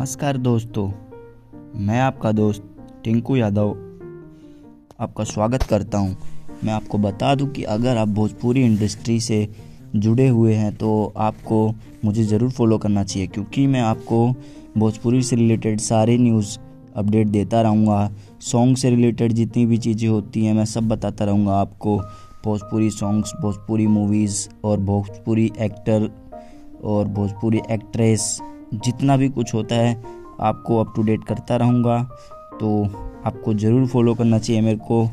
नमस्कार दोस्तों, मैं आपका दोस्त टिंकू यादव आपका स्वागत करता हूँ। मैं आपको बता दूँ कि अगर आप भोजपुरी इंडस्ट्री से जुड़े हुए हैं तो आपको मुझे ज़रूर फॉलो करना चाहिए, क्योंकि मैं आपको भोजपुरी से रिलेटेड सारे न्यूज़ अपडेट देता रहूँगा सॉन्ग से रिलेटेड जितनी भी चीज़ें होती हैं, मैं सब बताता रहूँगा आपको भोजपुरी सॉन्ग्स भोजपुरी मूवीज़ और भोजपुरी एक्टर और भोजपुरी एक्ट्रेस जितना भी कुछ होता है, आपको अप टू डेट करता रहूँगा। तो आपको ज़रूर फॉलो करना चाहिए मेरे को।